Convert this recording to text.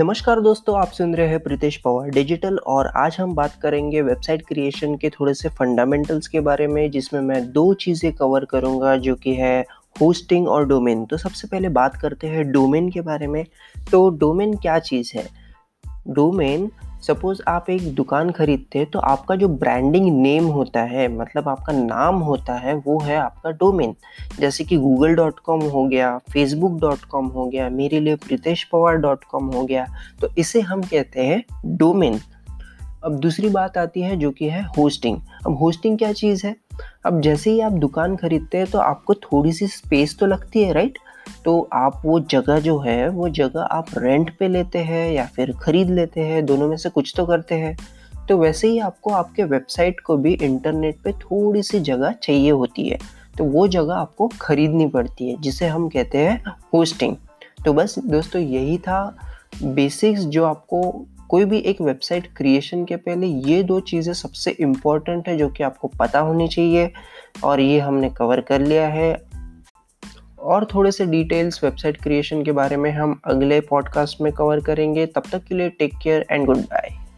नमस्कार दोस्तों, आप सुन रहे हैं प्रीतेश पवार डिजिटल और आज हम बात करेंगे वेबसाइट क्रिएशन के थोड़े से फंडामेंटल्स के बारे में, जिसमें मैं दो चीज़ें कवर करूँगा जो कि है होस्टिंग और डोमेन तो सबसे पहले बात करते हैं डोमेन के बारे में। तो डोमेन क्या चीज़ है? डोमेन सपोज़ आप एक दुकान खरीदते हैं तो आपका जो ब्रांडिंग नेम होता है मतलब आपका नाम होता है, वो है आपका डोमेन जैसे कि गूगल डॉट कॉम हो गया फेसबुक डॉट कॉम हो गया, मेरे लिए प्रीतेश पवार डॉट कॉम हो गया तो इसे हम कहते हैं डोमेन अब दूसरी बात आती है जो कि है होस्टिंग अब होस्टिंग क्या चीज़ है? अब जैसे ही आप दुकान खरीदते हैं तो आपको थोड़ी सी स्पेस तो लगती है राइट तो आप वो जगह जो है, वो जगह आप रेंट पे लेते हैं या फिर ख़रीद लेते हैं, दोनों में से कुछ तो करते हैं। तो वैसे ही आपको आपके वेबसाइट को भी इंटरनेट पे थोड़ी सी जगह चाहिए होती है। तो वो जगह आपको ख़रीदनी पड़ती है, जिसे हम कहते हैं होस्टिंग तो बस दोस्तों यही था बेसिक्स जो आपको कोई भी एक वेबसाइट क्रिएशन के पहले ये दो चीज़ें सबसे इंपॉर्टेंट है, जो कि आपको पता होनी चाहिए और ये हमने कवर कर लिया है। और थोड़े से डिटेल्स वेबसाइट क्रिएशन के बारे में हम अगले पॉडकास्ट में कवर करेंगे। तब तक के लिए take care and good bye